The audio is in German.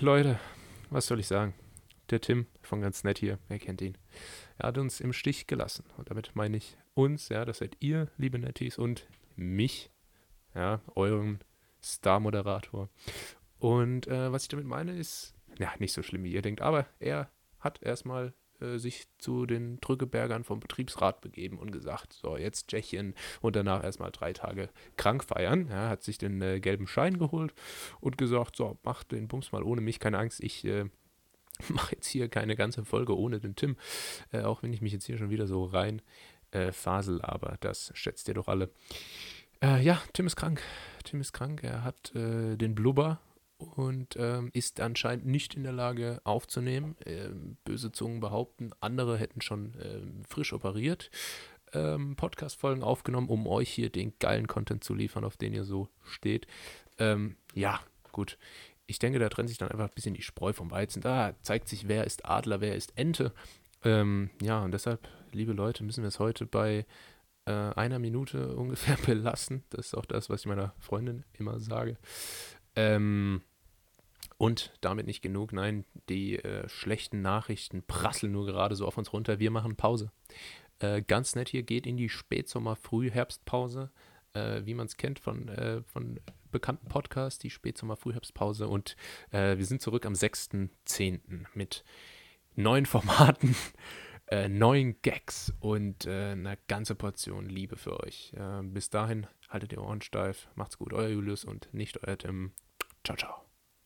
Leute, was soll ich sagen? Der Tim von ganz nett hier, wer kennt ihn? Er hat uns im Stich gelassen. Und damit meine ich uns, ja, das seid ihr, liebe Netties, und mich, ja, euren Star-Moderator. Und äh, was ich damit meine, ist, ja, nicht so schlimm, wie ihr denkt, aber er hat erstmal äh, sich zu den Drückebergern vom Betriebsrat begeben und gesagt, so, jetzt Tschechien und danach erstmal drei Tage krank feiern. Er hat sich den äh, gelben Schein geholt und gesagt, so, macht den Bums mal ohne mich, keine Angst, ich äh, mache jetzt hier keine ganze Folge ohne den Tim, äh, auch wenn ich mich jetzt hier schon wieder so rein äh, fasel, aber das schätzt ihr doch alle. Ja, Tim ist krank. Tim ist krank. Er hat den Blubber und ähm, ist anscheinend nicht in der Lage aufzunehmen. Ähm, böse Zungen behaupten, andere hätten schon ähm, frisch operiert. Ähm, Podcast-Folgen aufgenommen, um euch hier den geilen Content zu liefern, auf den ihr so steht. Ähm, ja, gut. Ich denke, da trennt sich dann einfach ein bisschen die Spreu vom Weizen. Da zeigt sich, wer ist Adler, wer ist Ente. Ähm, ja, und deshalb, liebe Leute, müssen wir es heute bei äh, einer Minute ungefähr belassen. Das ist auch das, was ich meiner Freundin immer sage. Ähm, und damit nicht genug, nein, die äh, schlechten Nachrichten prasseln nur gerade so auf uns runter. Wir machen Pause. Äh, ganz nett hier geht in die Spätsommer-Frühherbstpause, äh, wie man es kennt von, äh, von bekannten Podcasts, die Spätsommer-Frühherbstpause. Und äh, wir sind zurück am 6.10. mit neuen Formaten, äh, neuen Gags und äh, eine ganze Portion Liebe für euch. Bis dahin, haltet ihr Ohren steif, macht's gut, euer Julius und nicht euer Tim. Ciao, ciao.